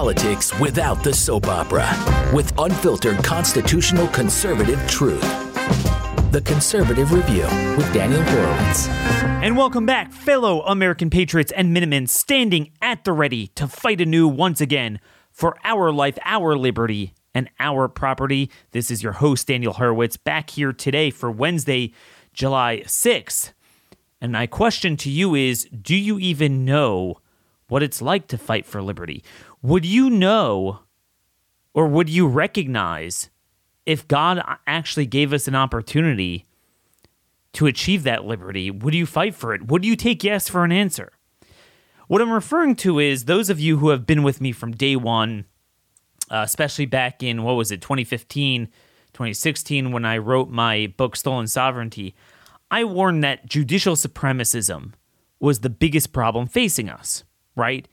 politics without the soap opera with unfiltered constitutional conservative truth. The Conservative Review with Daniel Horowitz. And welcome back, fellow American patriots and Minutemen, standing at the ready to fight anew once again for our life, our liberty, and our property. This is your host, Daniel Horowitz, back here today for Wednesday, July 6th. And my question to you is Do you even know what it's like to fight for liberty? Would you know or would you recognize if God actually gave us an opportunity to achieve that liberty, would you fight for it? Would you take yes for an answer? What I'm referring to is those of you who have been with me from day one, uh, especially back in, what was it, 2015, 2016, when I wrote my book, Stolen Sovereignty, I warned that judicial supremacism was the biggest problem facing us, right?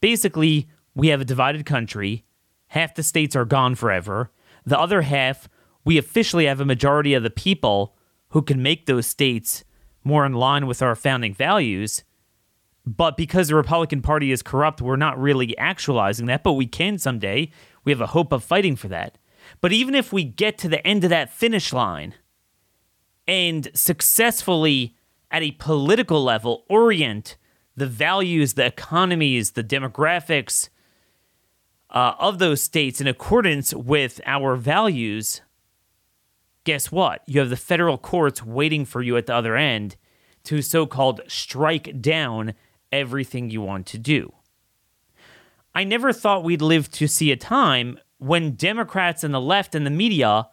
Basically, we have a divided country, half the states are gone forever the other half, we officially have a majority of the people who can make those states more in line with our founding values. But because the Republican Party is corrupt, we're not really actualizing that, but we can someday. We have a hope of fighting for that. But even if we get to the end of that finish line and successfully, at a political level, orient the values, the economies, the demographics, uh, of those states in accordance with our values, guess what? You have the federal courts waiting for you at the other end to so called strike down everything you want to do. I never thought we'd live to see a time when Democrats and the left and the media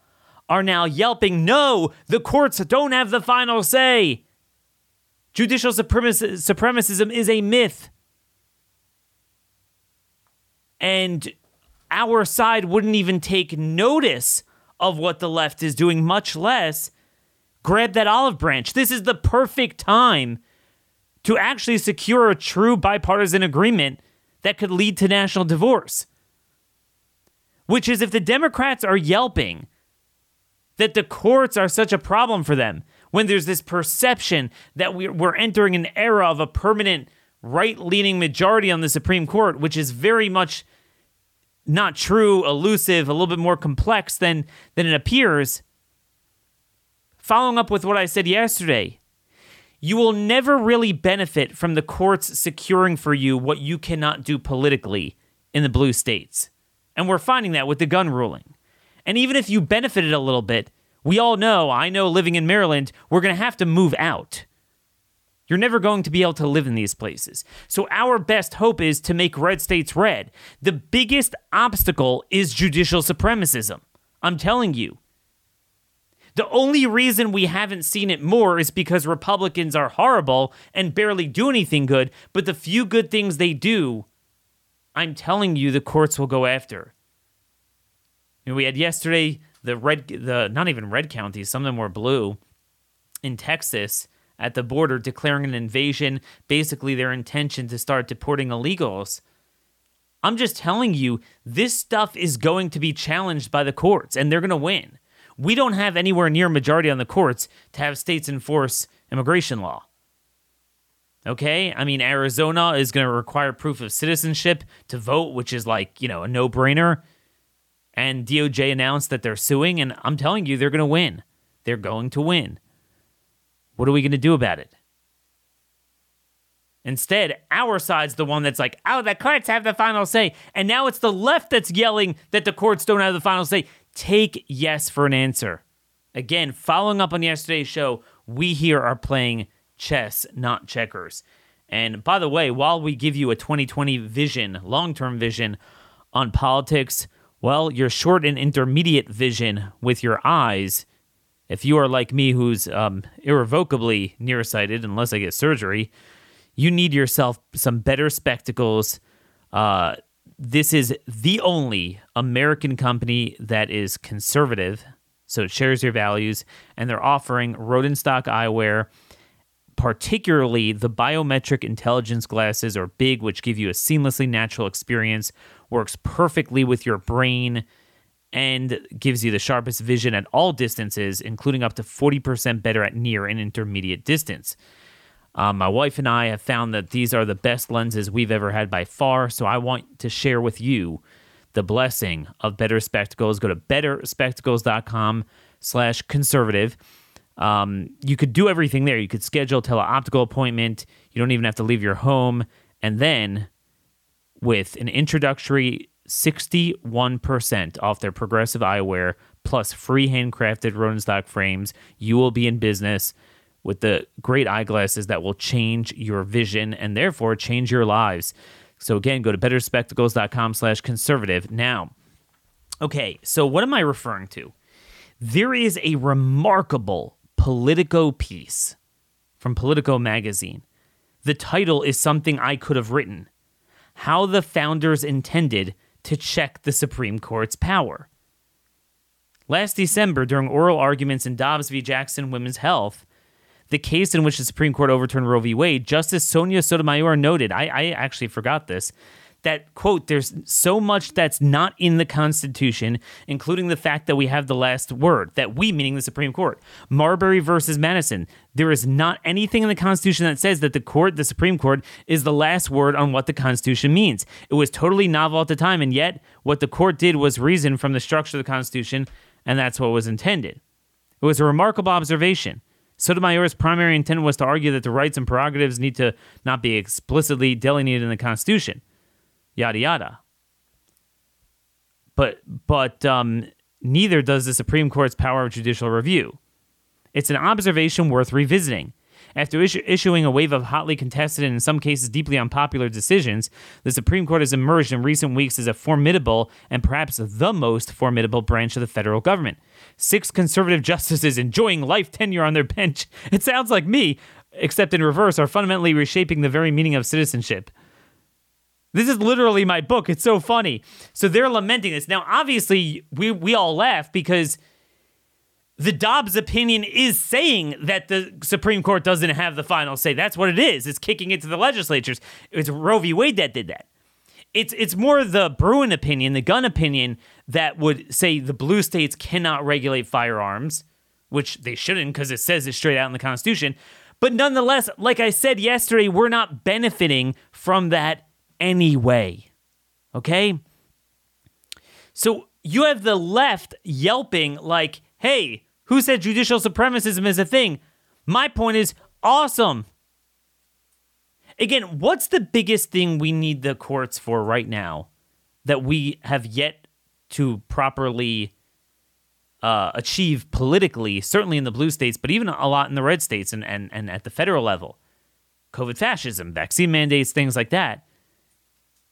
are now yelping, no, the courts don't have the final say. Judicial supremacism is a myth and our side wouldn't even take notice of what the left is doing, much less grab that olive branch. This is the perfect time to actually secure a true bipartisan agreement that could lead to national divorce. Which is if the Democrats are yelping that the courts are such a problem for them, when there's this perception that we're entering an era of a permanent right leaning majority on the Supreme Court, which is very much not true, elusive, a little bit more complex than, than it appears. Following up with what I said yesterday, you will never really benefit from the courts securing for you what you cannot do politically in the blue states. And we're finding that with the gun ruling. And even if you benefited a little bit, we all know, I know living in Maryland, we're going to have to move out. You're never going to be able to live in these places. So, our best hope is to make red states red. The biggest obstacle is judicial supremacism. I'm telling you. The only reason we haven't seen it more is because Republicans are horrible and barely do anything good, but the few good things they do, I'm telling you, the courts will go after. Know, we had yesterday the red, the not even red counties, some of them were blue in Texas at the border declaring an invasion, basically their intention to start deporting illegals. I'm just telling you, this stuff is going to be challenged by the courts and they're going to win. We don't have anywhere near majority on the courts to have states enforce immigration law. Okay? I mean, Arizona is going to require proof of citizenship to vote, which is like, you know, a no brainer. And DOJ announced that they're suing, and I'm telling you, they're going to win. They're going to win. What are we going to do about it? Instead, our side's the one that's like, oh, the courts have the final say. And now it's the left that's yelling that the courts don't have the final say. Take yes for an answer. Again, following up on yesterday's show, we here are playing chess, not checkers. And by the way, while we give you a 2020 vision, long term vision on politics, well, your short and intermediate vision with your eyes if you are like me, who's um, irrevocably nearsighted unless I get surgery, you need yourself some better spectacles. Uh, this is the only American company that is conservative, so it shares your values, and they're offering Rodenstock eyewear. Particularly, the biometric intelligence glasses are big, which give you a seamlessly natural experience, works perfectly with your brain and gives you the sharpest vision at all distances, including up to 40% better at near and intermediate distance. Um, my wife and I have found that these are the best lenses we've ever had by far. So I want to share with you the blessing of better spectacles. Go to betterspectacles.com slash conservative. Um, you could do everything there. You could schedule a teleoptical appointment. You don't even have to leave your home. And then with an introductory 61% off their progressive eyewear plus free handcrafted Rodenstock frames, you will be in business with the great eyeglasses that will change your vision and therefore change your lives. So again, go to betterspectacles.com slash conservative. Now, okay, so what am I referring to? There is a remarkable Politico piece from Politico magazine. The title is something I could have written. How the founders intended to check the Supreme Court's power. Last December, during oral arguments in Dobbs v. Jackson Women's Health, the case in which the Supreme Court overturned Roe v. Wade, Justice Sonia Sotomayor noted, I, I actually forgot this, that, quote, there's so much that's not in the Constitution, including the fact that we have the last word, that we, meaning the Supreme Court. Marbury versus Madison, there is not anything in the Constitution that says that the court, the Supreme Court, is the last word on what the Constitution means. It was totally novel at the time, and yet what the court did was reason from the structure of the Constitution, and that's what was intended. It was a remarkable observation. Sotomayor's primary intent was to argue that the rights and prerogatives need to not be explicitly delineated in the Constitution. Yada yada. But but um, neither does the Supreme Court's power of judicial review. It's an observation worth revisiting. After issu- issuing a wave of hotly contested and in some cases deeply unpopular decisions, the Supreme Court has emerged in recent weeks as a formidable and perhaps the most formidable branch of the federal government. Six conservative justices enjoying life tenure on their bench. It sounds like me, except in reverse, are fundamentally reshaping the very meaning of citizenship. This is literally my book. It's so funny. So they're lamenting this. Now, obviously, we, we all laugh because the Dobbs opinion is saying that the Supreme Court doesn't have the final say. That's what it is. It's kicking it to the legislatures. It's Roe v. Wade that did that. It's it's more the Bruen opinion, the gun opinion, that would say the blue states cannot regulate firearms, which they shouldn't because it says it straight out in the Constitution. But nonetheless, like I said yesterday, we're not benefiting from that anyway. Okay? So you have the left yelping like, hey, who said judicial supremacism is a thing? My point is awesome. Again, what's the biggest thing we need the courts for right now that we have yet to properly uh, achieve politically, certainly in the blue states, but even a lot in the red states and, and, and at the federal level? COVID fascism, vaccine mandates, things like that.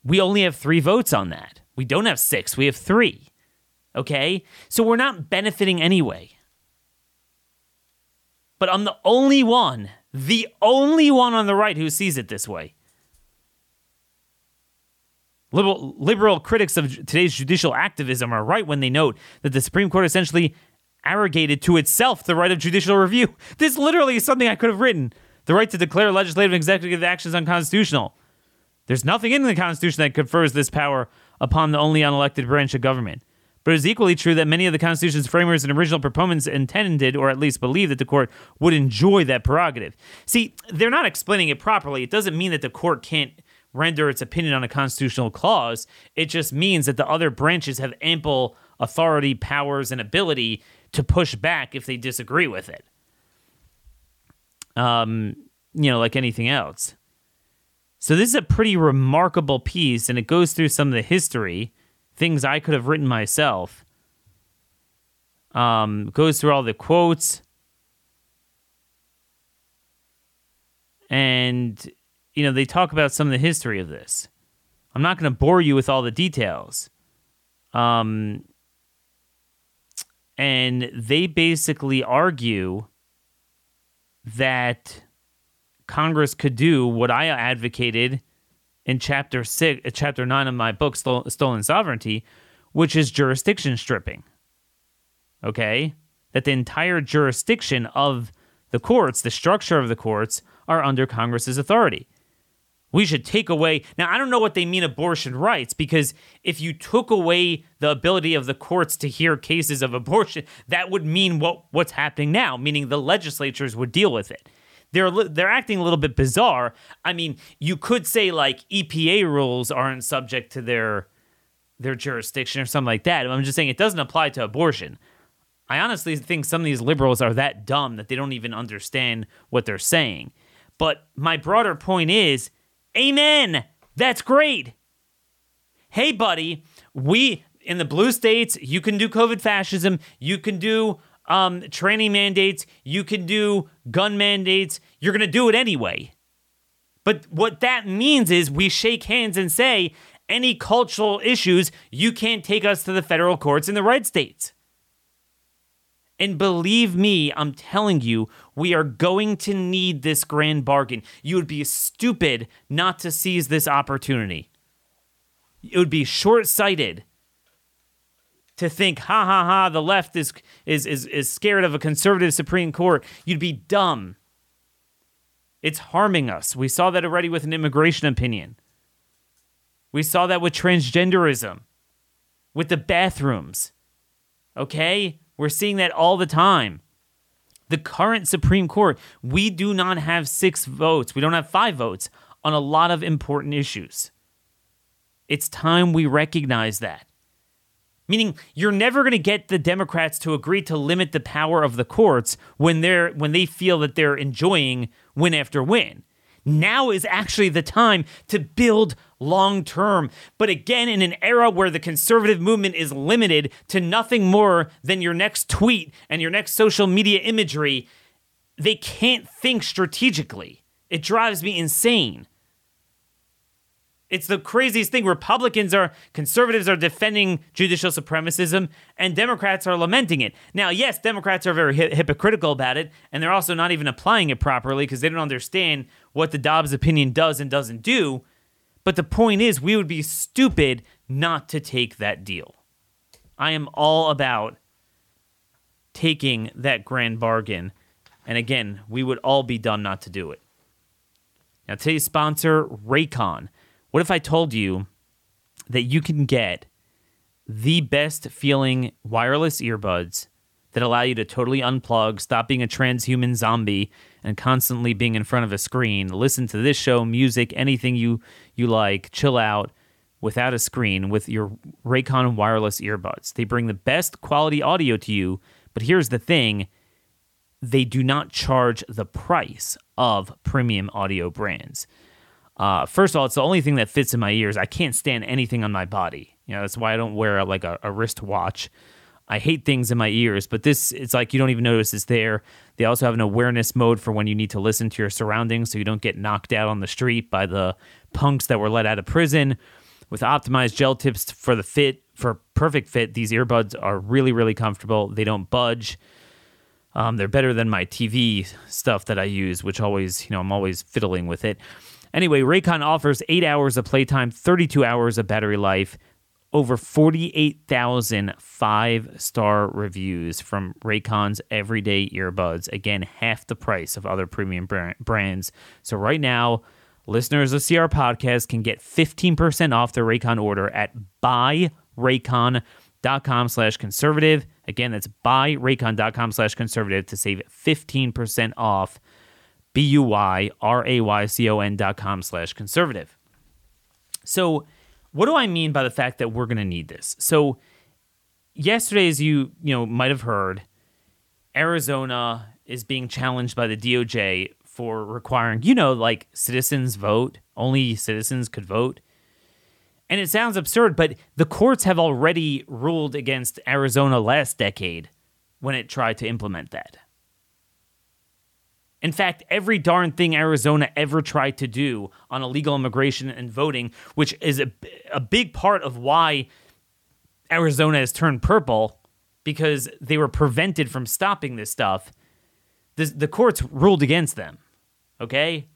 We only have three votes on that. We don't have six, we have three. Okay? So we're not benefiting anyway. But I'm the only one, the only one on the right who sees it this way. Liberal, liberal critics of today's judicial activism are right when they note that the Supreme Court essentially arrogated to itself the right of judicial review. This literally is something I could have written. The right to declare legislative and executive actions unconstitutional. There's nothing in the Constitution that confers this power upon the only unelected branch of government. But it is equally true that many of the Constitution's framers and original proponents intended, or at least believed, that the court would enjoy that prerogative. See, they're not explaining it properly. It doesn't mean that the court can't render its opinion on a constitutional clause. It just means that the other branches have ample authority, powers, and ability to push back if they disagree with it. Um, you know, like anything else. So this is a pretty remarkable piece, and it goes through some of the history, things I could have written myself. Um, goes through all the quotes, and you know they talk about some of the history of this. I'm not going to bore you with all the details. Um, and they basically argue that Congress could do what I advocated in chapter six, uh, chapter nine of my book, Stolen Sovereignty, which is jurisdiction stripping. Okay, that the entire jurisdiction of the courts, the structure of the courts, are under Congress's authority. We should take away. Now, I don't know what they mean abortion rights because if you took away the ability of the courts to hear cases of abortion, that would mean what, what's happening now, meaning the legislatures would deal with it they're they're acting a little bit bizarre. I mean, you could say like EPA rules aren't subject to their their jurisdiction or something like that. I'm just saying it doesn't apply to abortion. I honestly think some of these liberals are that dumb that they don't even understand what they're saying. But my broader point is, amen. That's great. Hey, buddy, we in the blue states, you can do COVID fascism, you can do um, training mandates, you can do gun mandates. You're going to do it anyway. But what that means is we shake hands and say, any cultural issues, you can't take us to the federal courts in the red states. And believe me, I'm telling you, we are going to need this grand bargain. You would be stupid not to seize this opportunity. It would be short sighted to think, ha ha ha, the left is, is, is, is scared of a conservative Supreme Court. You'd be dumb. It's harming us. We saw that already with an immigration opinion. We saw that with transgenderism, with the bathrooms. Okay? We're seeing that all the time. The current Supreme Court, we do not have six votes, we don't have five votes on a lot of important issues. It's time we recognize that. Meaning you're never going to get the Democrats to agree to limit the power of the courts when they're when they feel that they're enjoying win after win. Now is actually the time to build long term. But again, in an era where the conservative movement is limited to nothing more than your next tweet and your next social media imagery, they can't think strategically. It drives me insane. It's the craziest thing. Republicans are, conservatives are defending judicial supremacism, and Democrats are lamenting it. Now, yes, Democrats are very hi- hypocritical about it, and they're also not even applying it properly because they don't understand what the Dobbs opinion does and doesn't do. But the point is, we would be stupid not to take that deal. I am all about taking that grand bargain. And again, we would all be dumb not to do it. Now, today's sponsor, Raycon. What if I told you that you can get the best feeling wireless earbuds that allow you to totally unplug, stop being a transhuman zombie, and constantly being in front of a screen, listen to this show, music, anything you you like, chill out without a screen with your Raycon wireless earbuds. They bring the best quality audio to you, but here's the thing, they do not charge the price of premium audio brands. Uh, first of all, it's the only thing that fits in my ears. I can't stand anything on my body. You know, that's why I don't wear a, like a, a wrist watch. I hate things in my ears, but this it's like you don't even notice it's there. They also have an awareness mode for when you need to listen to your surroundings so you don't get knocked out on the street by the punks that were let out of prison. With optimized gel tips for the fit, for perfect fit, these earbuds are really, really comfortable. They don't budge. Um, they're better than my TV stuff that I use, which always, you know, I'm always fiddling with it. Anyway, Raycon offers eight hours of playtime, 32 hours of battery life, over 48,000 five star reviews from Raycon's everyday earbuds. Again, half the price of other premium brands. So, right now, listeners of CR Podcast can get 15% off their Raycon order at buyraycon.com slash conservative. Again, that's buyraycon.com slash conservative to save 15% off B U Y R A Y C O N dot com slash conservative. So, what do I mean by the fact that we're going to need this? So, yesterday, as you you know might have heard, Arizona is being challenged by the DOJ for requiring you know like citizens vote. Only citizens could vote. And it sounds absurd, but the courts have already ruled against Arizona last decade when it tried to implement that. In fact, every darn thing Arizona ever tried to do on illegal immigration and voting, which is a, a big part of why Arizona has turned purple because they were prevented from stopping this stuff, the, the courts ruled against them. Okay?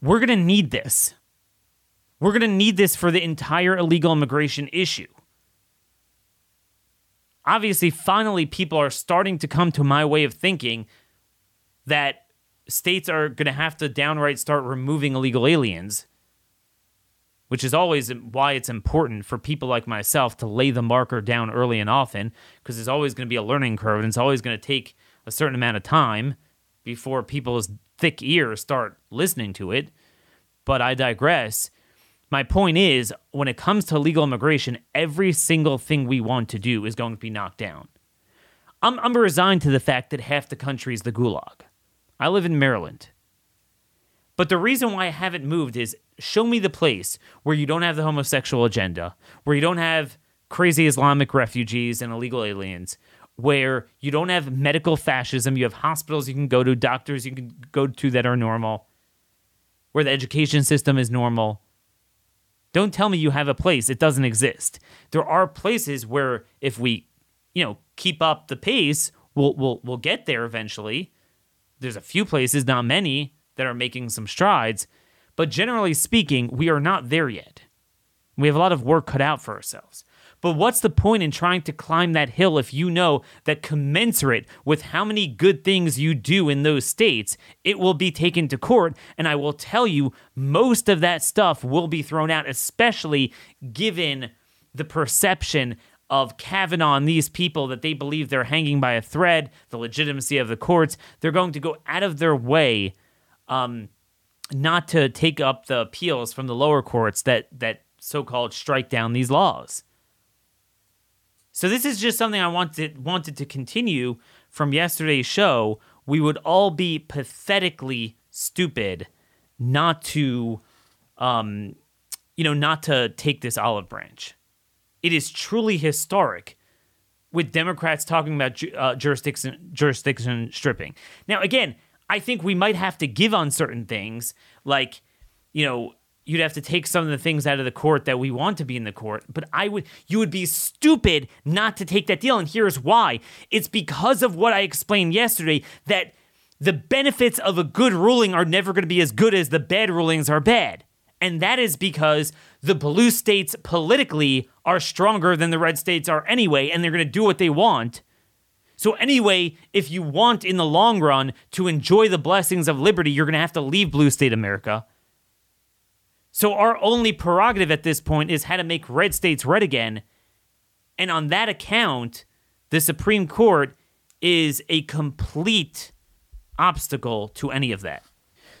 We're going to need this. We're going to need this for the entire illegal immigration issue. Obviously, finally, people are starting to come to my way of thinking that states are going to have to downright start removing illegal aliens, which is always why it's important for people like myself to lay the marker down early and often, because there's always going to be a learning curve and it's always going to take a certain amount of time before people's thick ears start listening to it. But I digress. My point is, when it comes to legal immigration, every single thing we want to do is going to be knocked down. I'm, I'm resigned to the fact that half the country is the gulag. I live in Maryland. But the reason why I haven't moved is show me the place where you don't have the homosexual agenda, where you don't have crazy Islamic refugees and illegal aliens, where you don't have medical fascism, you have hospitals you can go to, doctors you can go to that are normal, where the education system is normal. Don't tell me you have a place. It doesn't exist. There are places where if we, you know, keep up the pace, we'll we'll we'll get there eventually. There's a few places, not many, that are making some strides, but generally speaking, we are not there yet. We have a lot of work cut out for ourselves. But what's the point in trying to climb that hill if you know that commensurate with how many good things you do in those states, it will be taken to court? And I will tell you, most of that stuff will be thrown out, especially given the perception of Kavanaugh and these people that they believe they're hanging by a thread, the legitimacy of the courts. They're going to go out of their way um, not to take up the appeals from the lower courts that that so-called strike down these laws. So this is just something I wanted wanted to continue from yesterday's show. We would all be pathetically stupid not to, um, you know, not to take this olive branch. It is truly historic with Democrats talking about uh, jurisdiction jurisdiction stripping. Now, again, I think we might have to give on certain things, like you know you'd have to take some of the things out of the court that we want to be in the court but i would you would be stupid not to take that deal and here's why it's because of what i explained yesterday that the benefits of a good ruling are never going to be as good as the bad rulings are bad and that is because the blue states politically are stronger than the red states are anyway and they're going to do what they want so anyway if you want in the long run to enjoy the blessings of liberty you're going to have to leave blue state america so our only prerogative at this point is how to make red states red again. And on that account, the Supreme Court is a complete obstacle to any of that.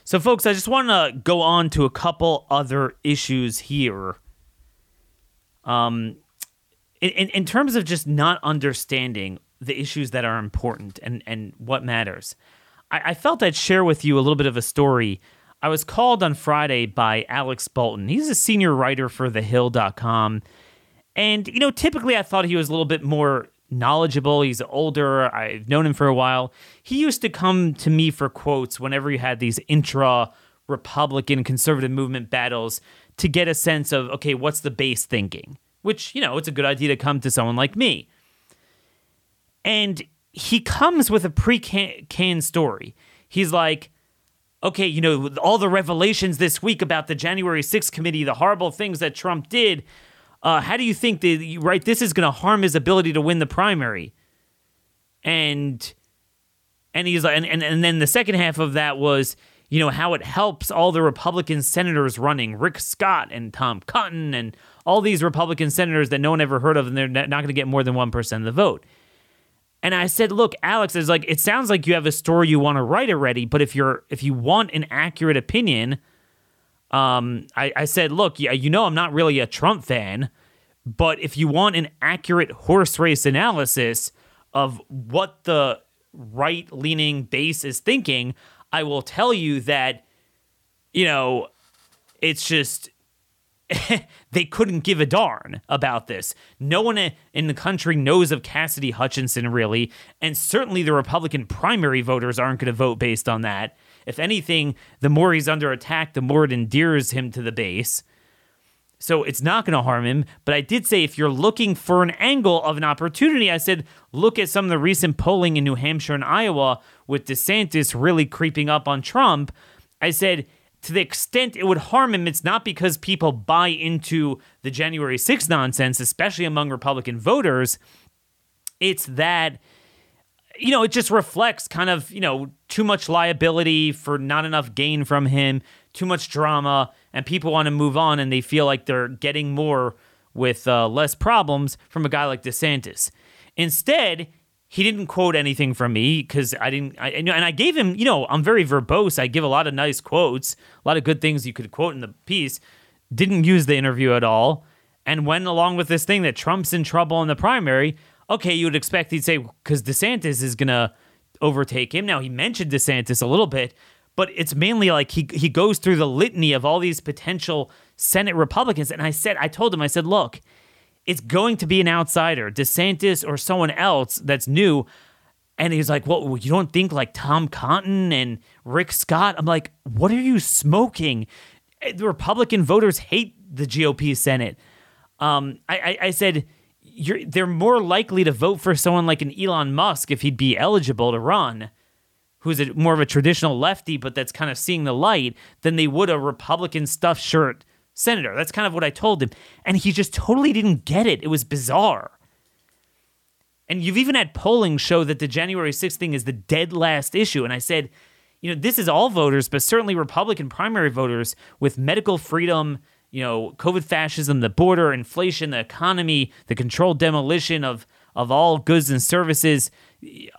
So, folks, I just want to go on to a couple other issues here. Um, in, in, terms of just not understanding the issues that are important and, and what matters, I, I felt I'd share with you a little bit of a story I was called on Friday by Alex Bolton. He's a senior writer for TheHill.com. And, you know, typically I thought he was a little bit more knowledgeable. He's older. I've known him for a while. He used to come to me for quotes whenever he had these intra Republican conservative movement battles to get a sense of, okay, what's the base thinking? Which, you know, it's a good idea to come to someone like me. And he comes with a pre canned story. He's like, okay, you know, all the revelations this week about the January 6th committee, the horrible things that Trump did. Uh, how do you think that, right, this is going to harm his ability to win the primary? And and he's like, and, and, and then the second half of that was, you know, how it helps all the Republican senators running, Rick Scott and Tom Cotton and all these Republican senators that no one ever heard of, and they're not going to get more than 1% of the vote. And I said, "Look, Alex, is like it sounds like you have a story you want to write already, but if you're if you want an accurate opinion, um, I, I said, look, yeah, you know, I'm not really a Trump fan, but if you want an accurate horse race analysis of what the right leaning base is thinking, I will tell you that, you know, it's just they couldn't give a darn about this. No one in the country knows of Cassidy Hutchinson, really, and certainly the Republican primary voters aren't going to vote based on that. If anything, the more he's under attack, the more it endears him to the base. So it's not going to harm him. But I did say if you're looking for an angle of an opportunity, I said look at some of the recent polling in New Hampshire and Iowa with DeSantis really creeping up on Trump. I said, to the extent it would harm him, it's not because people buy into the January 6th nonsense, especially among Republican voters. It's that, you know, it just reflects kind of, you know, too much liability for not enough gain from him, too much drama, and people want to move on and they feel like they're getting more with uh, less problems from a guy like DeSantis. Instead, he didn't quote anything from me because I didn't. I, and I gave him, you know, I'm very verbose. I give a lot of nice quotes, a lot of good things you could quote in the piece. Didn't use the interview at all, and went along with this thing that Trump's in trouble in the primary. Okay, you would expect he'd say because DeSantis is gonna overtake him. Now he mentioned DeSantis a little bit, but it's mainly like he he goes through the litany of all these potential Senate Republicans. And I said, I told him, I said, look, it's going to be an outsider, DeSantis or someone else that's new. And he's like, Well, you don't think like Tom Cotton and Rick Scott? I'm like, What are you smoking? Eh, the Republican voters hate the GOP Senate. Um, I, I, I said, they're more likely to vote for someone like an Elon Musk if he'd be eligible to run, who's a, more of a traditional lefty, but that's kind of seeing the light, than they would a Republican stuffed shirt senator. That's kind of what I told him. And he just totally didn't get it. It was bizarre. And you've even had polling show that the January 6th thing is the dead last issue. And I said, you know, this is all voters, but certainly Republican primary voters with medical freedom, you know, COVID fascism, the border, inflation, the economy, the controlled demolition of, of all goods and services,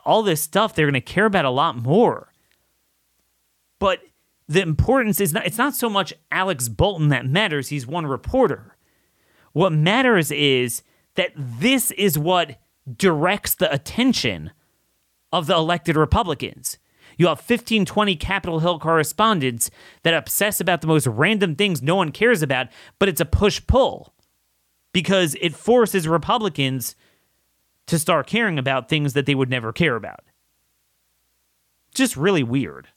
all this stuff they're going to care about a lot more. But the importance is not it's not so much Alex Bolton that matters, he's one reporter. What matters is that this is what directs the attention of the elected Republicans. You have 15, 20 Capitol Hill correspondents that obsess about the most random things no one cares about, but it's a push pull because it forces Republicans to start caring about things that they would never care about. Just really weird.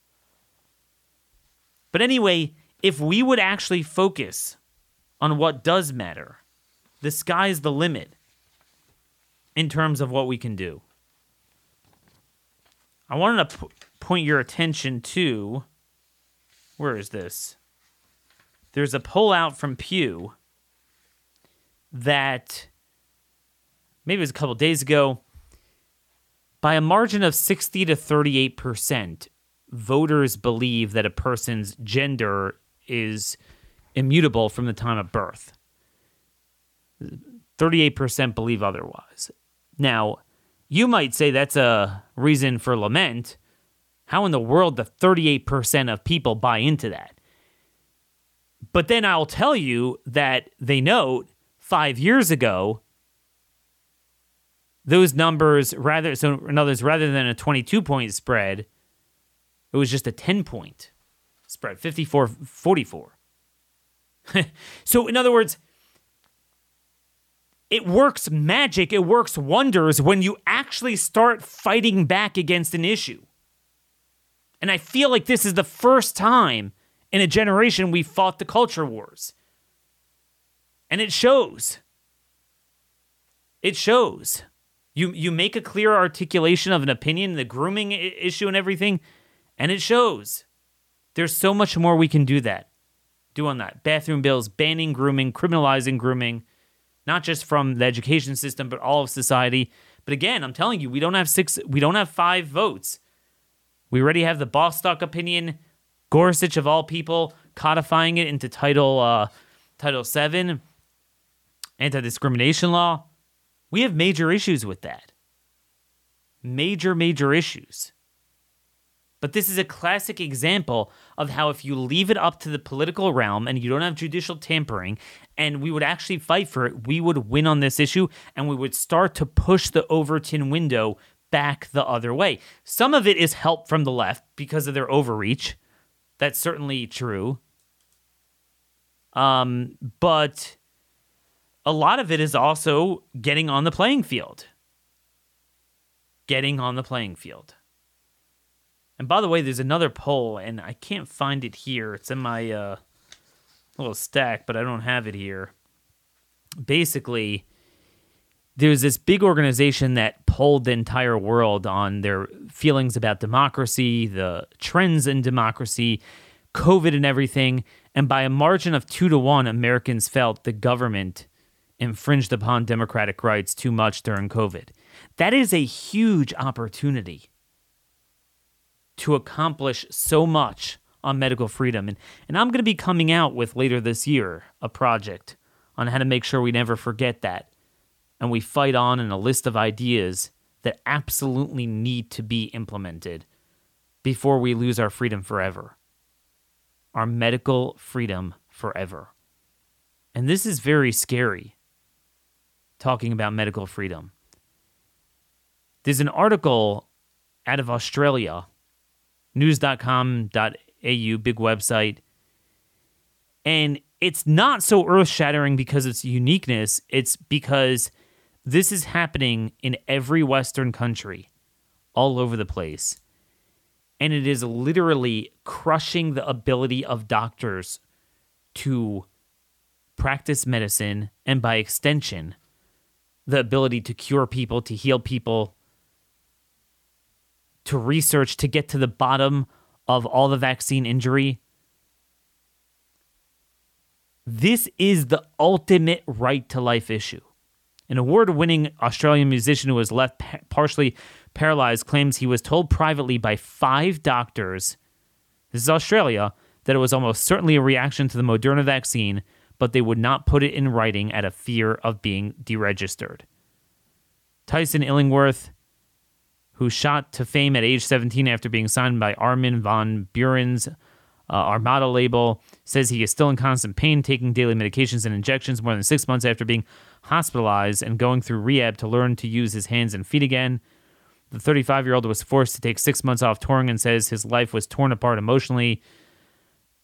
But anyway, if we would actually focus on what does matter, the sky's the limit in terms of what we can do. I wanted to point your attention to where is this? There's a poll out from Pew that maybe it was a couple days ago by a margin of 60 to 38 percent voters believe that a person's gender is immutable from the time of birth. 38% believe otherwise. Now, you might say that's a reason for lament. How in the world do 38% of people buy into that? But then I'll tell you that they note five years ago, those numbers rather so in other words, rather than a 22 point spread, it was just a 10 point spread, 54 44. so, in other words, it works magic, it works wonders when you actually start fighting back against an issue. And I feel like this is the first time in a generation we fought the culture wars. And it shows. It shows. You you make a clear articulation of an opinion, the grooming issue and everything, and it shows. There's so much more we can do that. Do on that. Bathroom bills, banning grooming, criminalizing grooming, not just from the education system, but all of society. But again, I'm telling you, we don't have six, we don't have five votes. We already have the Bostock opinion, Gorsuch of all people, codifying it into Title uh, Title Seven, anti-discrimination law. We have major issues with that. Major, major issues. But this is a classic example of how if you leave it up to the political realm and you don't have judicial tampering and we would actually fight for it, we would win on this issue and we would start to push the Overton window back the other way. Some of it is help from the left because of their overreach. That's certainly true. Um, but a lot of it is also getting on the playing field. Getting on the playing field. And by the way, there's another poll, and I can't find it here. It's in my uh, little stack, but I don't have it here. Basically, there's this big organization that polled the entire world on their feelings about democracy, the trends in democracy, COVID, and everything. And by a margin of two to one, Americans felt the government infringed upon democratic rights too much during COVID. That is a huge opportunity to accomplish so much on medical freedom. And, and I'm going to be coming out with later this year a project on how to make sure we never forget that. And we fight on in a list of ideas that absolutely need to be implemented before we lose our freedom forever. Our medical freedom forever. And this is very scary, talking about medical freedom. There's an article out of Australia, news.com.au, big website. And it's not so earth shattering because its uniqueness, it's because this is happening in every Western country, all over the place. And it is literally crushing the ability of doctors to practice medicine and, by extension, the ability to cure people, to heal people, to research, to get to the bottom of all the vaccine injury. This is the ultimate right to life issue. An award winning Australian musician who was left pa- partially paralyzed claims he was told privately by five doctors, this is Australia, that it was almost certainly a reaction to the Moderna vaccine, but they would not put it in writing out of fear of being deregistered. Tyson Illingworth, who shot to fame at age 17 after being signed by Armin van Buuren's uh, Armada label, says he is still in constant pain, taking daily medications and injections more than six months after being hospitalized and going through rehab to learn to use his hands and feet again. The 35 year old was forced to take six months off touring and says his life was torn apart emotionally,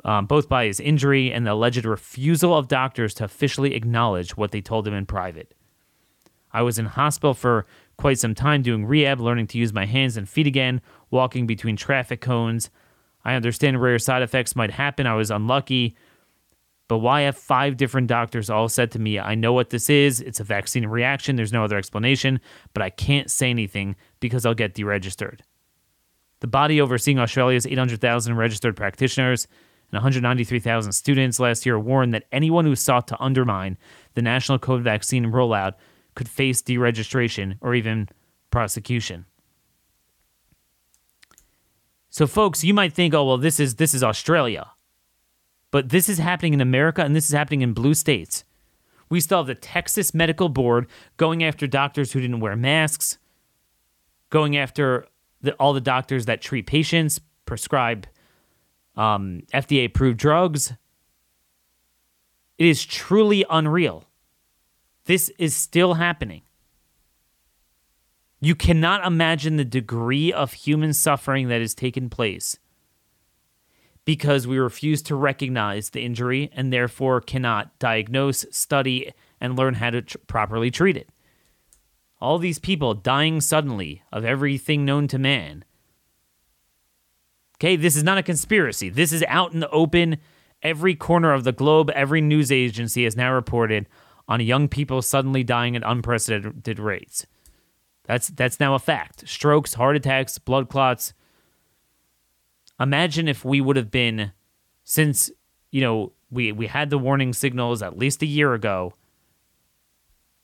um, both by his injury and the alleged refusal of doctors to officially acknowledge what they told him in private. I was in hospital for quite some time doing rehab, learning to use my hands and feet again, walking between traffic cones. I understand rare side effects might happen. I was unlucky. But why have five different doctors all said to me, I know what this is. It's a vaccine reaction. There's no other explanation, but I can't say anything because I'll get deregistered. The body overseeing Australia's 800,000 registered practitioners and 193,000 students last year warned that anyone who sought to undermine the national COVID vaccine rollout could face deregistration or even prosecution. So folks, you might think, "Oh, well, this is this is Australia." But this is happening in America and this is happening in blue states. We still have the Texas Medical Board going after doctors who didn't wear masks, going after the, all the doctors that treat patients, prescribe um, FDA approved drugs. It is truly unreal. This is still happening. You cannot imagine the degree of human suffering that has taken place because we refuse to recognize the injury and therefore cannot diagnose, study, and learn how to tr- properly treat it. All these people dying suddenly of everything known to man. Okay, this is not a conspiracy. This is out in the open. Every corner of the globe, every news agency has now reported on young people suddenly dying at unprecedented rates. That's that's now a fact. Strokes, heart attacks, blood clots, imagine if we would have been since you know we we had the warning signals at least a year ago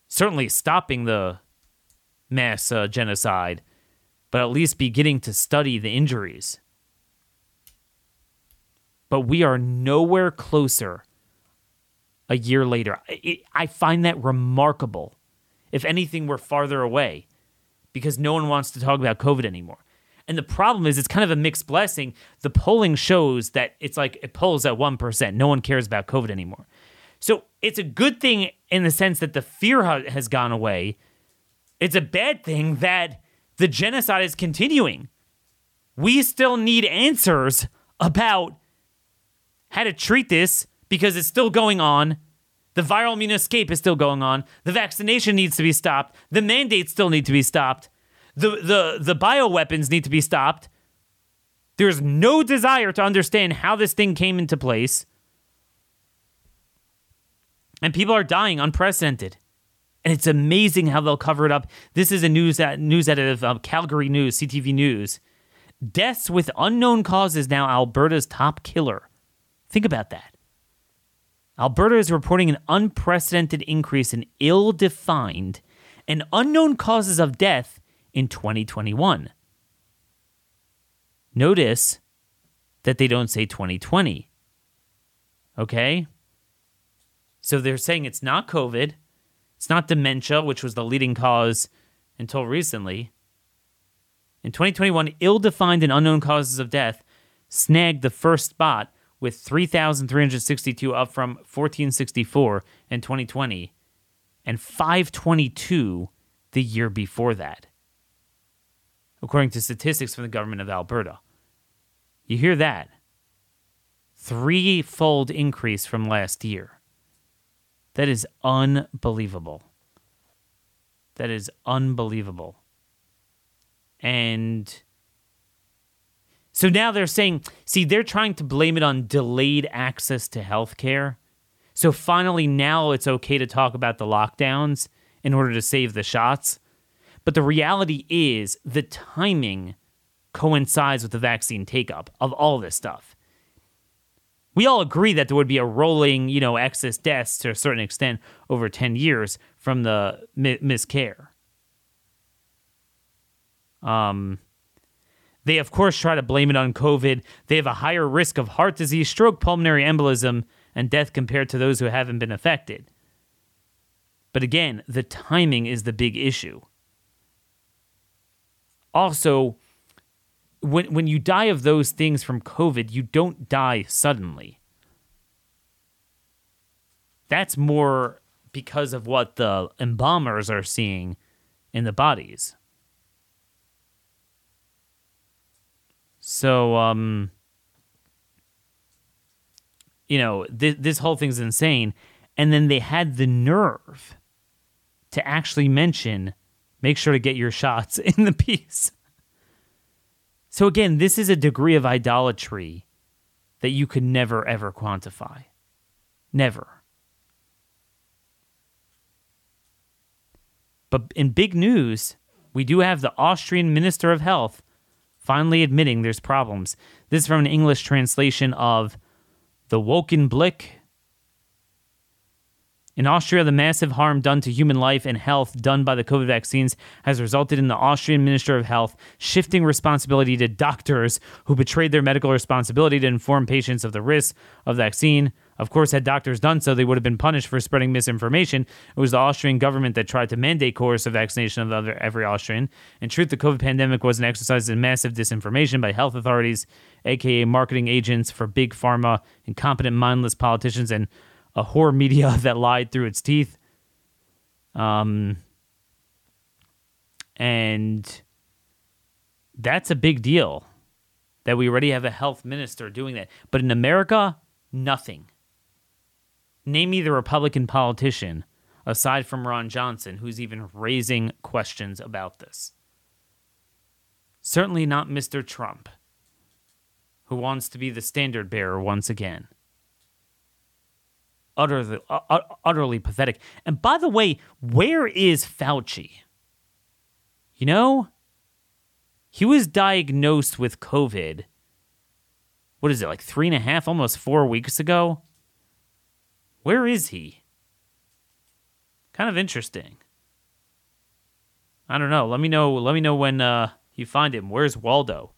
certainly stopping the mass uh, genocide but at least beginning to study the injuries. But we are nowhere closer a year later. I, I find that remarkable if anything we're farther away because no one wants to talk about covid anymore and the problem is, it's kind of a mixed blessing. The polling shows that it's like it polls at 1%. No one cares about COVID anymore. So it's a good thing in the sense that the fear has gone away. It's a bad thing that the genocide is continuing. We still need answers about how to treat this because it's still going on. The viral immune escape is still going on. The vaccination needs to be stopped. The mandates still need to be stopped. The the the bioweapons need to be stopped. There's no desire to understand how this thing came into place. And people are dying unprecedented. And it's amazing how they'll cover it up. This is a news uh, news editor of Calgary News, CTV News. Deaths with unknown causes now Alberta's top killer. Think about that. Alberta is reporting an unprecedented increase in ill defined and unknown causes of death in 2021. Notice that they don't say 2020. Okay? So they're saying it's not COVID, it's not dementia, which was the leading cause until recently. In 2021, ill defined and unknown causes of death snagged the first spot with 3,362 up from 1464 in 2020 and 522 the year before that, according to statistics from the government of Alberta. You hear that? Threefold increase from last year. That is unbelievable. That is unbelievable. And so now they're saying, see, they're trying to blame it on delayed access to health care. So finally, now it's okay to talk about the lockdowns in order to save the shots. But the reality is the timing coincides with the vaccine take up of all this stuff. We all agree that there would be a rolling, you know, excess deaths to a certain extent over 10 years from the miscare. Um, they, of course, try to blame it on COVID. They have a higher risk of heart disease, stroke, pulmonary embolism, and death compared to those who haven't been affected. But again, the timing is the big issue. Also, when, when you die of those things from COVID, you don't die suddenly. That's more because of what the embalmers are seeing in the bodies. So, um, you know, this, this whole thing's insane. And then they had the nerve to actually mention make sure to get your shots in the piece. So, again, this is a degree of idolatry that you could never, ever quantify. Never. But in big news, we do have the Austrian Minister of Health finally admitting there's problems. This is from an English translation of The Wochenblick. In Austria, the massive harm done to human life and health done by the COVID vaccines has resulted in the Austrian Minister of Health shifting responsibility to doctors who betrayed their medical responsibility to inform patients of the risks of the vaccine. Of course, had doctors done so, they would have been punished for spreading misinformation. It was the Austrian government that tried to mandate coercive vaccination of every Austrian. In truth, the COVID pandemic was an exercise in massive disinformation by health authorities, aka marketing agents for big pharma, incompetent, mindless politicians, and a whore media that lied through its teeth. Um, and that's a big deal that we already have a health minister doing that. But in America, nothing. Name me the Republican politician, aside from Ron Johnson, who's even raising questions about this. Certainly not Mr. Trump, who wants to be the standard bearer once again. Utterly, uh, utterly pathetic. And by the way, where is Fauci? You know, he was diagnosed with COVID. What is it, like three and a half, almost four weeks ago? Where is he? Kind of interesting. I don't know. Let me know. Let me know when uh, you find him. Where's Waldo?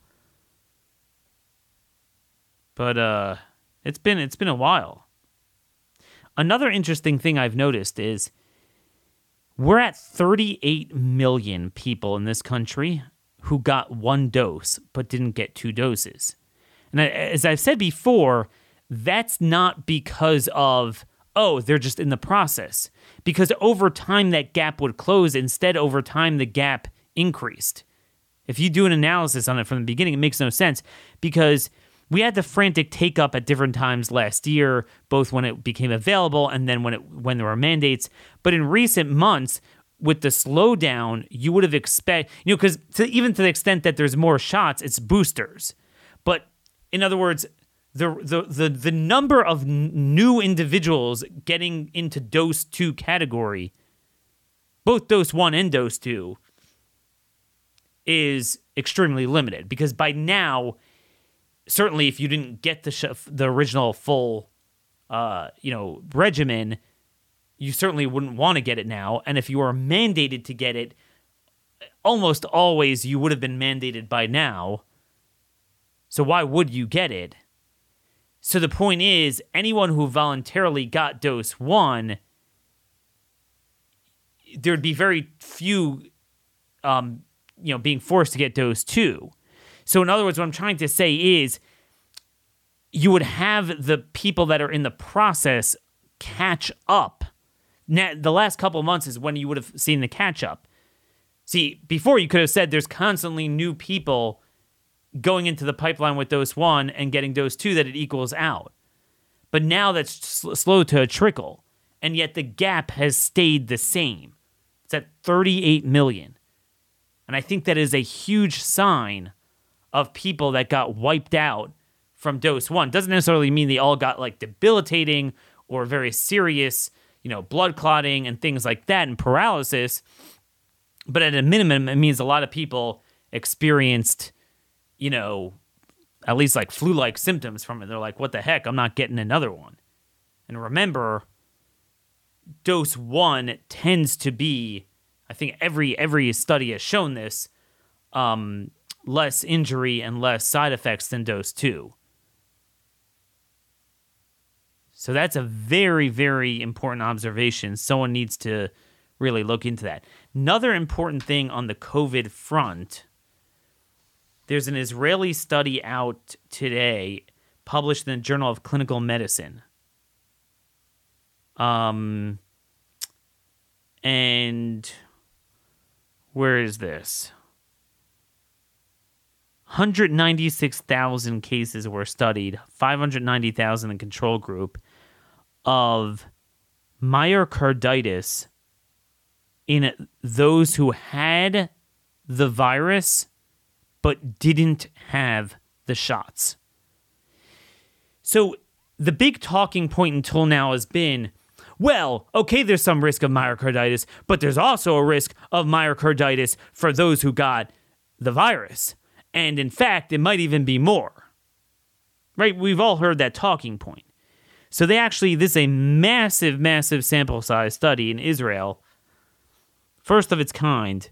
But uh, it's been it's been a while. Another interesting thing I've noticed is we're at 38 million people in this country who got one dose but didn't get two doses. And as I've said before, that's not because of oh, they're just in the process. Because over time, that gap would close. Instead, over time, the gap increased. If you do an analysis on it from the beginning, it makes no sense because we had the frantic take up at different times last year, both when it became available and then when it when there were mandates. But in recent months, with the slowdown, you would have expect you know because even to the extent that there's more shots, it's boosters. But in other words, the the the, the number of n- new individuals getting into dose 2 category both dose 1 and dose 2 is extremely limited because by now certainly if you didn't get the sh- the original full uh you know regimen you certainly wouldn't want to get it now. And if you are mandated to get it almost always you would have been mandated by now. So why would you get it? So the point is, anyone who voluntarily got dose one, there'd be very few um, you know, being forced to get dose two. So, in other words, what I'm trying to say is you would have the people that are in the process catch up. Now, the last couple of months is when you would have seen the catch up. See, before you could have said there's constantly new people going into the pipeline with dose one and getting dose two that it equals out. But now that's sl- slow to a trickle. And yet the gap has stayed the same. It's at 38 million. And I think that is a huge sign of people that got wiped out from dose one. Doesn't necessarily mean they all got like debilitating or very serious, you know, blood clotting and things like that and paralysis. But at a minimum, it means a lot of people experienced, you know, at least like flu like symptoms from it. They're like, what the heck? I'm not getting another one. And remember, dose one tends to be, I think every every study has shown this, um, less injury and less side effects than dose two. So that's a very, very important observation. Someone needs to really look into that. Another important thing on the COVID front there's an Israeli study out today published in the Journal of Clinical Medicine. Um, and where is this? 196,000 cases were studied, 590,000 in control group of myocarditis in those who had the virus but didn't have the shots. So the big talking point until now has been well, okay, there's some risk of myocarditis, but there's also a risk of myocarditis for those who got the virus. And in fact, it might even be more. Right? We've all heard that talking point. So they actually, this is a massive, massive sample size study in Israel, first of its kind,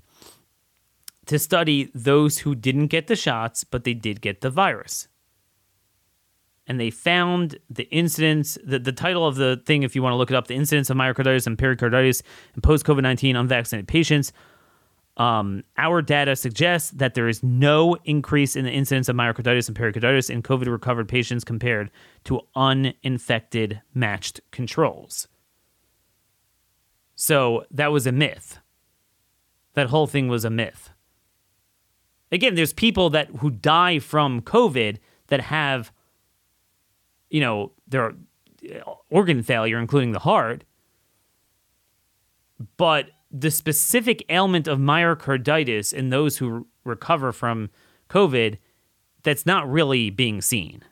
to study those who didn't get the shots, but they did get the virus. And they found the incidence, the, the title of the thing, if you want to look it up, the incidence of myocarditis and pericarditis in post COVID 19 unvaccinated patients. Um, our data suggests that there is no increase in the incidence of myocarditis and pericarditis in COVID recovered patients compared to uninfected matched controls. So that was a myth. That whole thing was a myth. Again, there's people that who die from COVID that have, you know, their organ failure, including the heart. But the specific ailment of myocarditis in those who recover from COVID, that's not really being seen.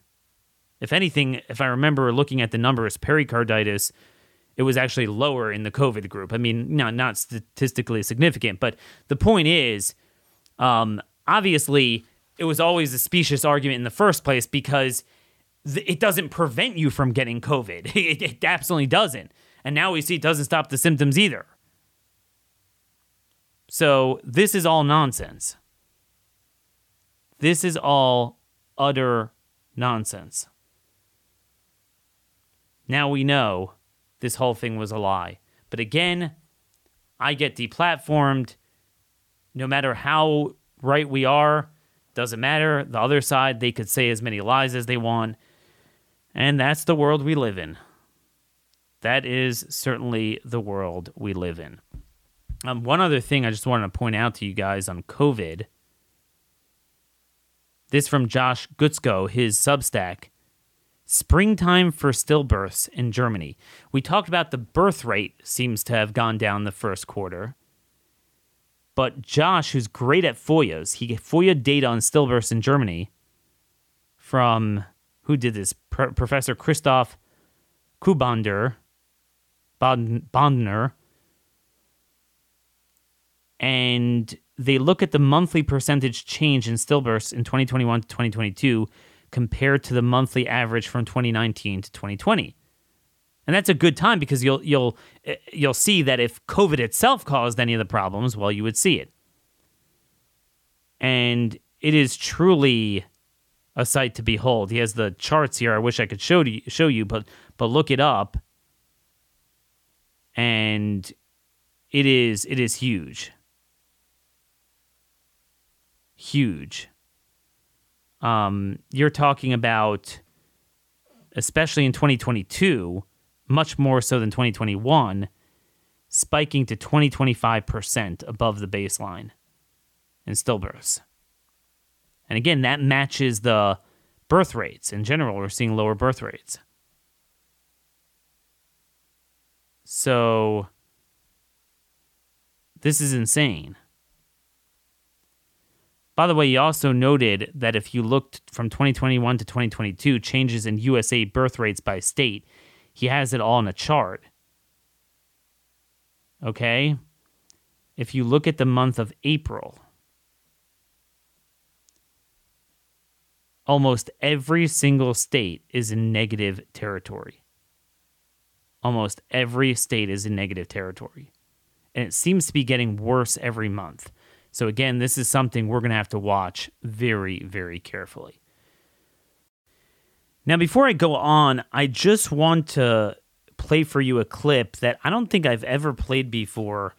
If anything, if I remember looking at the numbers, pericarditis, it was actually lower in the COVID group. I mean, not not statistically significant, but the point is, um, obviously it was always a specious argument in the first place because th- it doesn't prevent you from getting COVID. it, it absolutely doesn't. And now we see it doesn't stop the symptoms either. So this is all nonsense. This is all utter nonsense. Now we know this whole thing was a lie. But again, I get deplatformed no matter how right we are. Doesn't matter. The other side, they could say as many lies as they want. And that's the world we live in. That is certainly the world we live in. Um, one other thing I just wanted to point out to you guys on COVID. This from Josh Guetzkow, his Substack. Springtime for stillbirths in Germany. We talked about the birth rate seems to have gone down the first quarter. But Josh, who's great at FOIAs, he FOIA data on stillbirths in Germany from who did this? Pro- Professor Christoph Kubander, Bondner. And they look at the monthly percentage change in stillbirths in 2021 to 2022 compared to the monthly average from 2019 to 2020 and that's a good time because you'll you'll eh, you'll see that if COVID itself caused any of the problems, well, you would see it, and it is truly a sight to behold. He has the charts here. I wish I could show you show you, but but look it up, and it is it is huge. Huge. Um, you're talking about, especially in 2022, much more so than 2021, spiking to 20 25% above the baseline in stillbirths. And again, that matches the birth rates. In general, we're seeing lower birth rates. So, this is insane. By the way, he also noted that if you looked from 2021 to 2022, changes in USA birth rates by state, he has it all in a chart. Okay? If you look at the month of April, almost every single state is in negative territory. Almost every state is in negative territory. And it seems to be getting worse every month. So, again, this is something we're going to have to watch very, very carefully. Now, before I go on, I just want to play for you a clip that I don't think I've ever played before.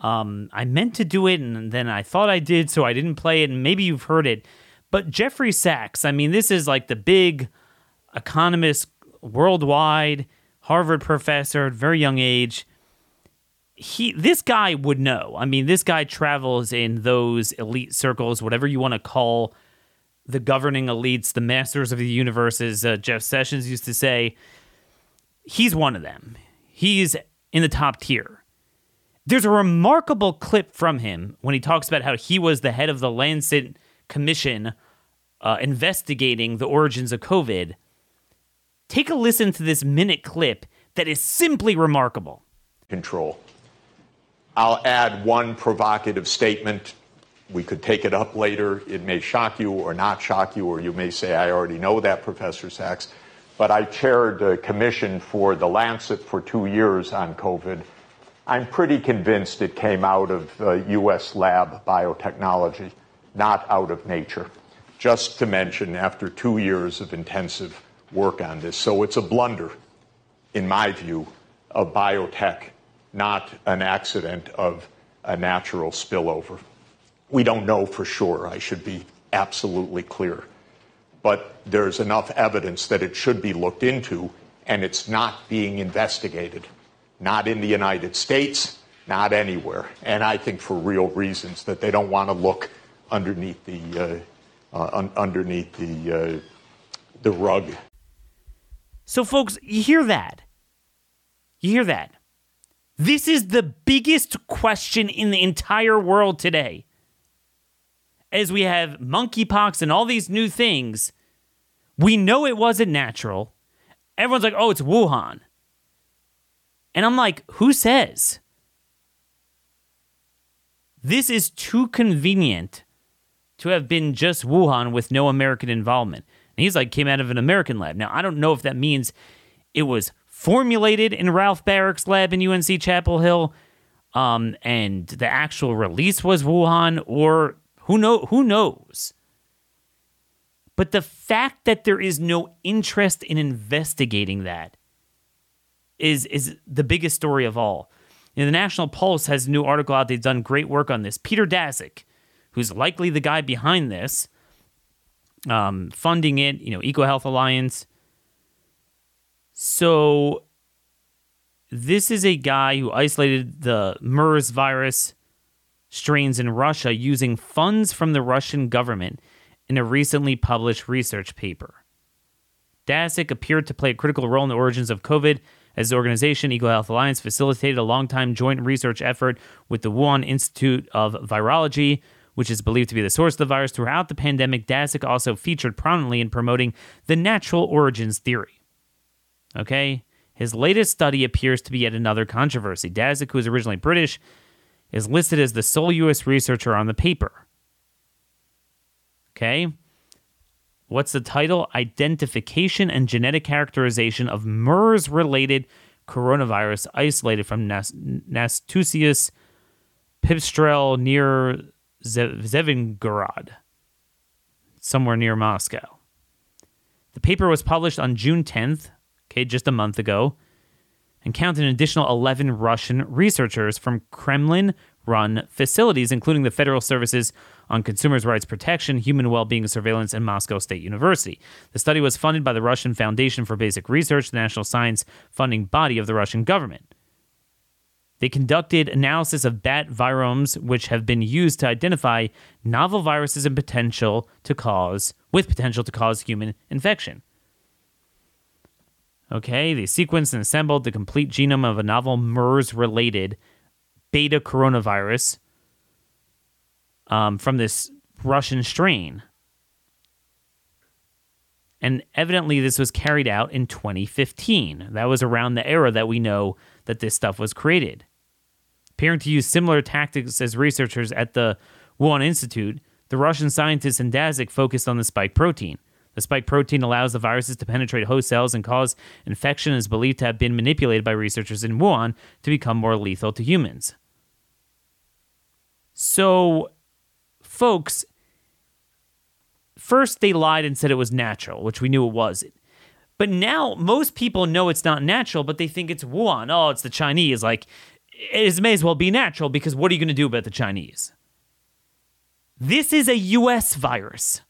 Um, I meant to do it and then I thought I did, so I didn't play it, and maybe you've heard it. But Jeffrey Sachs, I mean, this is like the big economist worldwide, Harvard professor at very young age he this guy would know. I mean, this guy travels in those elite circles, whatever you want to call the governing elites, the masters of the universe, as uh, Jeff Sessions used to say. He's one of them. He's in the top tier. There's a remarkable clip from him when he talks about how he was the head of the Lancet Commission uh, investigating the origins of COVID. Take a listen to this minute clip that is simply remarkable. Control. I'll add one provocative statement. We could take it up later. It may shock you or not shock you, or you may say, I already know that, Professor Sachs. But I chaired a commission for the Lancet for two years on COVID. I'm pretty convinced it came out of uh, U.S. lab biotechnology, not out of nature. Just to mention, after two years of intensive work on this. So it's a blunder, in my view, of biotech not an accident of a natural spillover. We don't know for sure, I should be absolutely clear. But there's enough evidence that it should be looked into, and it's not being investigated. Not in the United States, not anywhere. And I think for real reasons that they don't want to look underneath the, uh, uh, un- underneath the, uh, the rug. So, folks, you hear that? You hear that? This is the biggest question in the entire world today. As we have monkeypox and all these new things, we know it wasn't natural. Everyone's like, oh, it's Wuhan. And I'm like, who says? This is too convenient to have been just Wuhan with no American involvement. And he's like, came out of an American lab. Now, I don't know if that means it was formulated in Ralph Baric's lab in UNC Chapel Hill, um, and the actual release was Wuhan, or who know who knows. But the fact that there is no interest in investigating that is is the biggest story of all. You know, the National Pulse has a new article out. They've done great work on this. Peter Daszak, who's likely the guy behind this, um, funding it. You know, EcoHealth Alliance so, this is a guy who isolated the MERS virus strains in Russia using funds from the Russian government in a recently published research paper. Daszak appeared to play a critical role in the origins of COVID as the organization, EcoHealth Alliance, facilitated a long-time joint research effort with the Wuhan Institute of Virology, which is believed to be the source of the virus. Throughout the pandemic, Daszak also featured prominently in promoting the natural origins theory. Okay? His latest study appears to be yet another controversy. Daszak, who is originally British, is listed as the sole U.S. researcher on the paper. Okay? What's the title? Identification and genetic characterization of MERS related coronavirus isolated from Nas- Nathusius pipistrelle near Zvenigorod, somewhere near Moscow. The paper was published on June 10th, just a month ago, and counted an additional 11 Russian researchers from Kremlin run facilities, including the Federal Services on Consumers' Rights Protection, Human Well-Being Surveillance, and Moscow State University. The study was funded by the Russian Foundation for Basic Research, the national science funding body of the Russian government. They conducted analysis of bat viromes, which have been used to identify novel viruses and potential to cause with potential to cause human infection. Okay, they sequenced and assembled the complete genome of a novel MERS-related beta coronavirus um, from this Russian strain. And evidently, this was carried out in 2015. That was around the era that we know that this stuff was created. Appearing to use similar tactics as researchers at the Wuhan Institute, the Russian scientists in Danzig focused on the spike protein. The spike protein allows the viruses to penetrate host cells and cause infection and is believed to have been manipulated by researchers in Wuhan to become more lethal to humans. So, folks, first they lied and said it was natural, which we knew it wasn't. But now most people know it's not natural, but they think it's Wuhan. Oh, it's the Chinese. Like, it may as well be natural because what are you going to do about the Chinese? This is a US virus.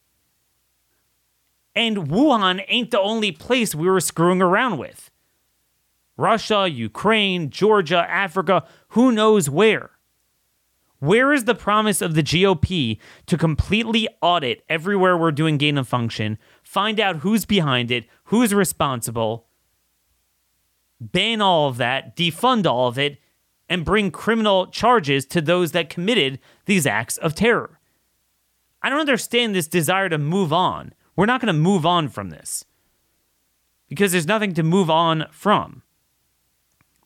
And Wuhan ain't the only place we were screwing around with. Russia, Ukraine, Georgia, Africa, who knows where? Where is the promise of the GOP to completely audit everywhere we're doing gain of function, find out who's behind it, who's responsible, ban all of that, defund all of it, and bring criminal charges to those that committed these acts of terror? I don't understand this desire to move on. We're not going to move on from this because there's nothing to move on from.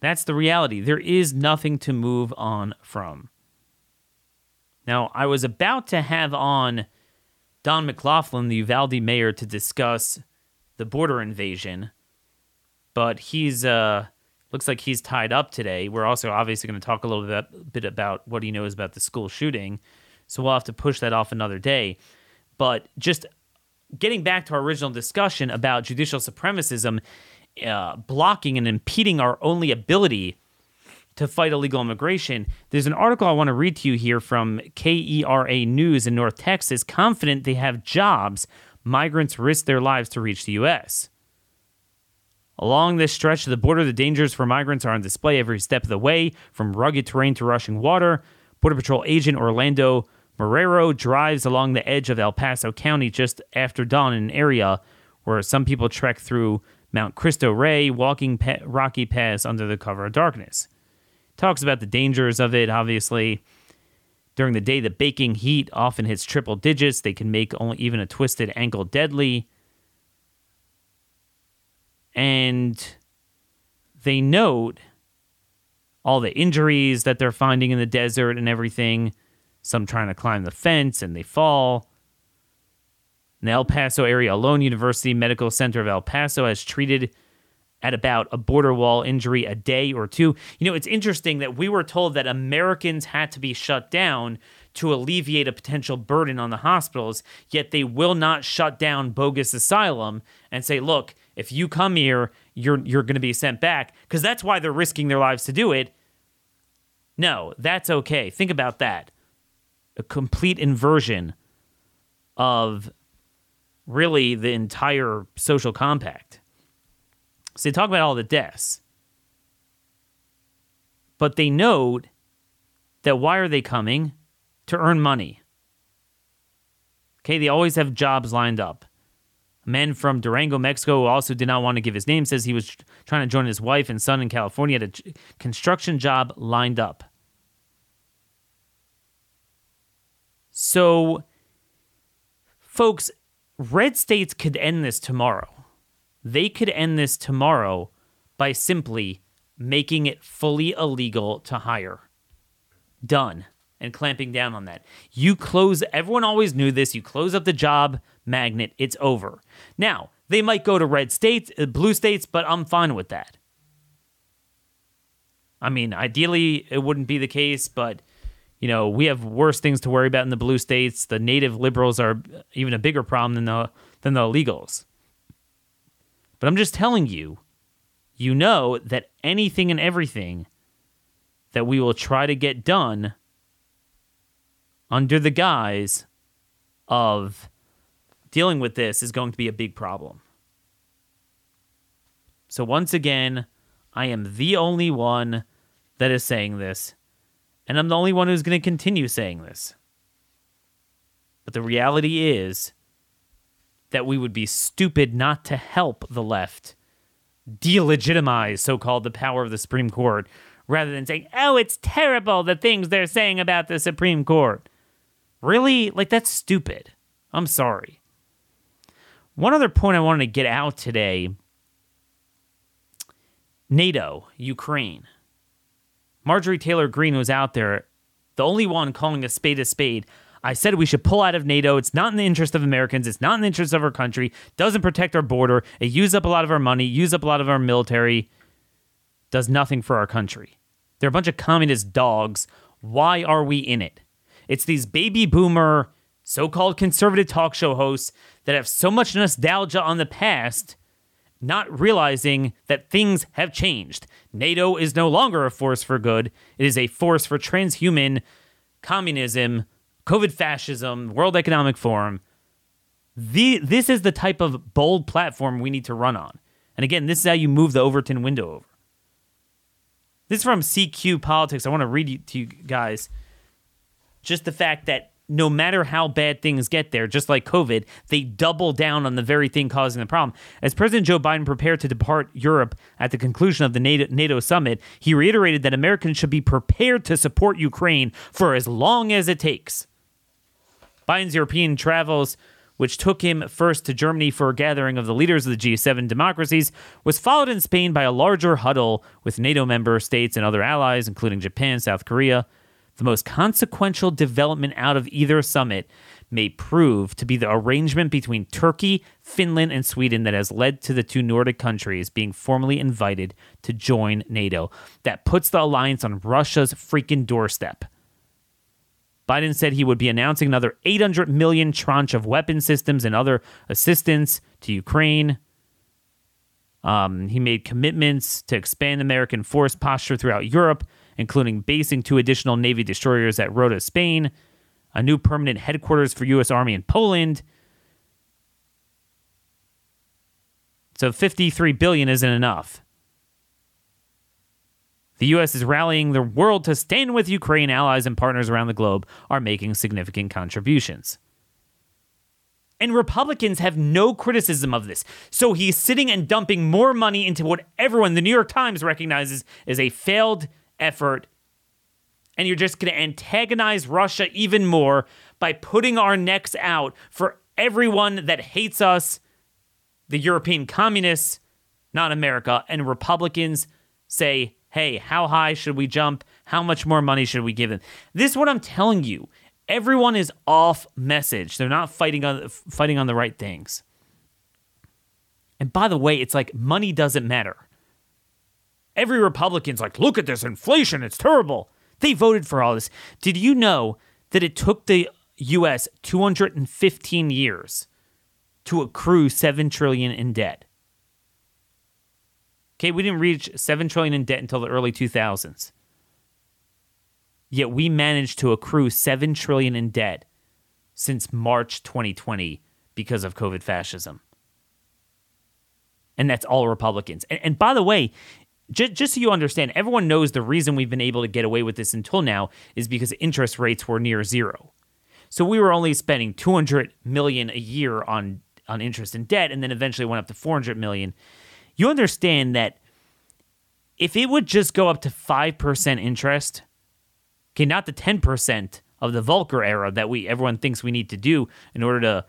That's the reality. There is nothing to move on from. Now, I was about to have on Don McLaughlin, the Uvalde mayor, to discuss the border invasion, but he's uh looks like he's tied up today. We're also obviously going to talk a little bit, bit about what he knows about the school shooting, so we'll have to push that off another day. But just getting back to our original discussion about judicial supremacism uh, blocking and impeding our only ability to fight illegal immigration. There's an article I want to read to you here from KERA News in North Texas. Confident they have jobs, migrants risk their lives to reach the U.S. Along this stretch of the border, the dangers for migrants are on display every step of the way, from rugged terrain to rushing water. Border Patrol agent Orlando Marrero drives along the edge of El Paso County just after dawn in an area where some people trek through Mount Cristo Rey, walking pa- rocky paths under the cover of darkness. Talks about the dangers of it, obviously. During the day, the baking heat often hits triple digits. They can make only even a twisted ankle deadly. And they note all the injuries that they're finding in the desert and everything. Some trying to climb the fence and they fall. In the El Paso area alone, University Medical Center of El Paso has treated at about a border wall injury a day or two. You know, it's interesting that we were told that Americans had to be shut down to alleviate a potential burden on the hospitals, yet they will not shut down bogus asylum and say, look, if you come here, you're you're going to be sent back because that's why they're risking their lives to do it. No, that's okay. Think about that. A complete inversion of really the entire social compact. So they talk about all the deaths. But they note that why are they coming? To earn money. Okay, they always have jobs lined up. A man from Durango, Mexico, who also did not want to give his name, says he was trying to join his wife and son in California at a construction job lined up. So, folks, red states could end this tomorrow. They could end this tomorrow by simply making it fully illegal to hire. Done. And clamping down on that. You close, everyone always knew this. You close up the job magnet, it's over. Now, they might go to red states, uh, blue states, but I'm fine with that. I mean, ideally, it wouldn't be the case, but you know, we have worse things to worry about in the blue states. The native liberals are even a bigger problem than the than the illegals. But I'm just telling you, you know that anything and everything that we will try to get done under the guise of dealing with this is going to be a big problem. So, once again, I am the only one that is saying this, and I'm the only one who's going to continue saying this. But the reality is that we would be stupid not to help the left delegitimize so called the power of the Supreme Court rather than saying, oh, it's terrible the things they're saying about the Supreme Court. Really? Like, that's stupid. I'm sorry. One other point I wanted to get out today NATO, Ukraine. Marjorie Taylor Greene was out there, the only one calling a spade a spade. I said we should pull out of NATO. It's not in the interest of Americans. It's not in the interest of our country. Doesn't protect our border. It uses up a lot of our money, uses up a lot of our military. Does nothing for our country. They're a bunch of communist dogs. Why are we in it? It's these baby boomer, so called conservative talk show hosts that have so much nostalgia on the past, not realizing that things have changed. NATO is no longer a force for good, it is a force for transhuman communism COVID fascism, World Economic Forum. The, this is the type of bold platform we need to run on. And again, this is how you move the Overton window over. This is from CQ Politics. I want to read to you guys just the fact that no matter how bad things get there, just like COVID, they double down on the very thing causing the problem. As President Joe Biden prepared to depart Europe at the conclusion of the NATO, summit, he reiterated that Americans should be prepared to support Ukraine for as long as it takes. Biden's European travels, which took him first to Germany for a gathering of the leaders of the G7 democracies, was followed in Spain by a larger huddle with NATO member states and other allies, including Japan, South Korea. The most consequential development out of either summit may prove to be the arrangement between Turkey, Finland, and Sweden that has led to the two Nordic countries being formally invited to join NATO. That puts the alliance on Russia's freaking doorstep. Biden said he would be announcing another 800 million tranche of weapon systems and other assistance to Ukraine. Um, he made commitments to expand American force posture throughout Europe, including basing two additional Navy destroyers at Rota, Spain, a new permanent headquarters for U.S. Army in Poland. So 53 billion isn't enough. The U.S. is rallying the world to stand with Ukraine. Allies and partners around the globe are making significant contributions. And Republicans have no criticism of this. So he's sitting and dumping more money into what everyone, the New York Times, recognizes as a failed effort. And you're just going to antagonize Russia even more by putting our necks out for everyone that hates us, the European communists, not America. And Republicans say, hey, how high should we jump? How much more money should we give them? This is what I'm telling you. Everyone is off message. They're not fighting on fighting on the right things. And by the way, it's like money doesn't matter. Every Republican's like, look at this inflation, it's terrible. They voted for all this. Did you know that it took the US 215 years to accrue 7 trillion in debt? Okay, we didn't reach 7 trillion in debt until the early 2000s. Yet we managed to accrue 7 trillion in debt since March 2020 because of COVID fascism. And that's all Republicans. And, and by the way, just, just so you understand, everyone knows the reason we've been able to get away with this until now is because interest rates were near zero. So we were only spending 200 million a year on on interest and debt and then eventually went up to 400 million you understand that if it would just go up to 5% interest, okay, not the 10% of the Volcker era that we everyone thinks we need to do in order to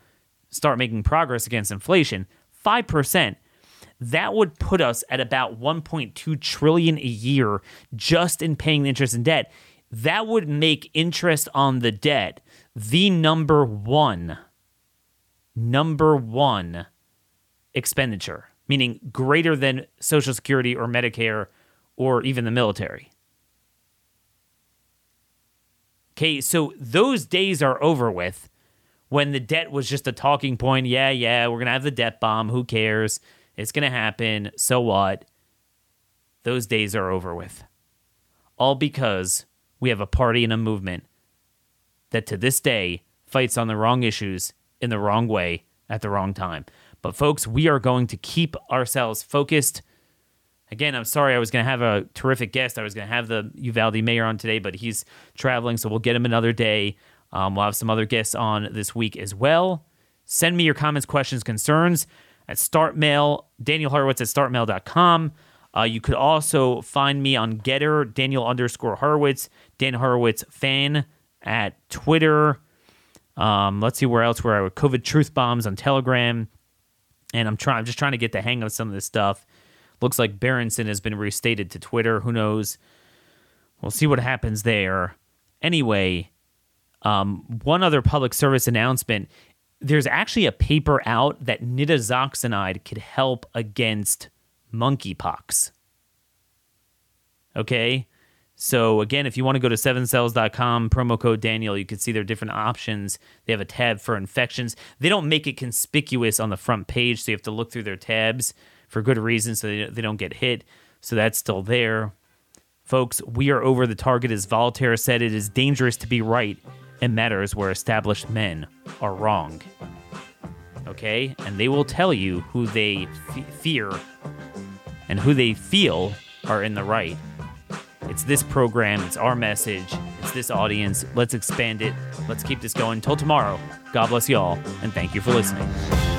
start making progress against inflation, 5%, that would put us at about 1.2 trillion a year just in paying the interest and debt. That would make interest on the debt the number one number one expenditure meaning greater than Social Security or Medicare or even the military. Okay, so those days are over with when the debt was just a talking point. Yeah, yeah, we're going to have the debt bomb. Who cares? It's going to happen. So what? Those days are over with. All because we have a party and a movement that to this day fights on the wrong issues in the wrong way at the wrong time. But folks, we are going to keep ourselves focused. Again, I'm sorry I was going to have a terrific guest. I was going to have the Uvalde mayor on today, but he's traveling, so we'll get him another day. Um, we'll have some other guests on this week as well. Send me your comments, questions, concerns at startmail, Daniel Horowitz at startmail.com. Uh, you could also find me on GETTR, Daniel underscore Horowitz, Dan Horowitz fan at Twitter. Um, let's see where else where I would COVID truth bombs on Telegram. And I'm trying I'm just trying to get the hang of some of this stuff. Looks like Berenson has been restated to Twitter. Who knows? We'll see what happens there. Anyway, um, one other public service announcement. There's actually a paper out that nitazoxanide could help against monkeypox. Okay? So again, if you want to go to sevencells.com, promo code Daniel, you can see their different options. They have a tab for infections. They don't make it conspicuous on the front page, so you have to look through their tabs for good reason so they don't get hit. So that's still there. Folks, we are over the target as Voltaire said it is dangerous to be right in matters where established men are wrong. Okay? And they will tell you who they f- fear and who they feel are in the right. It's this program, it's our message, it's this audience. Let's expand it. Let's keep this going. Until tomorrow, God bless you all, and thank you for listening.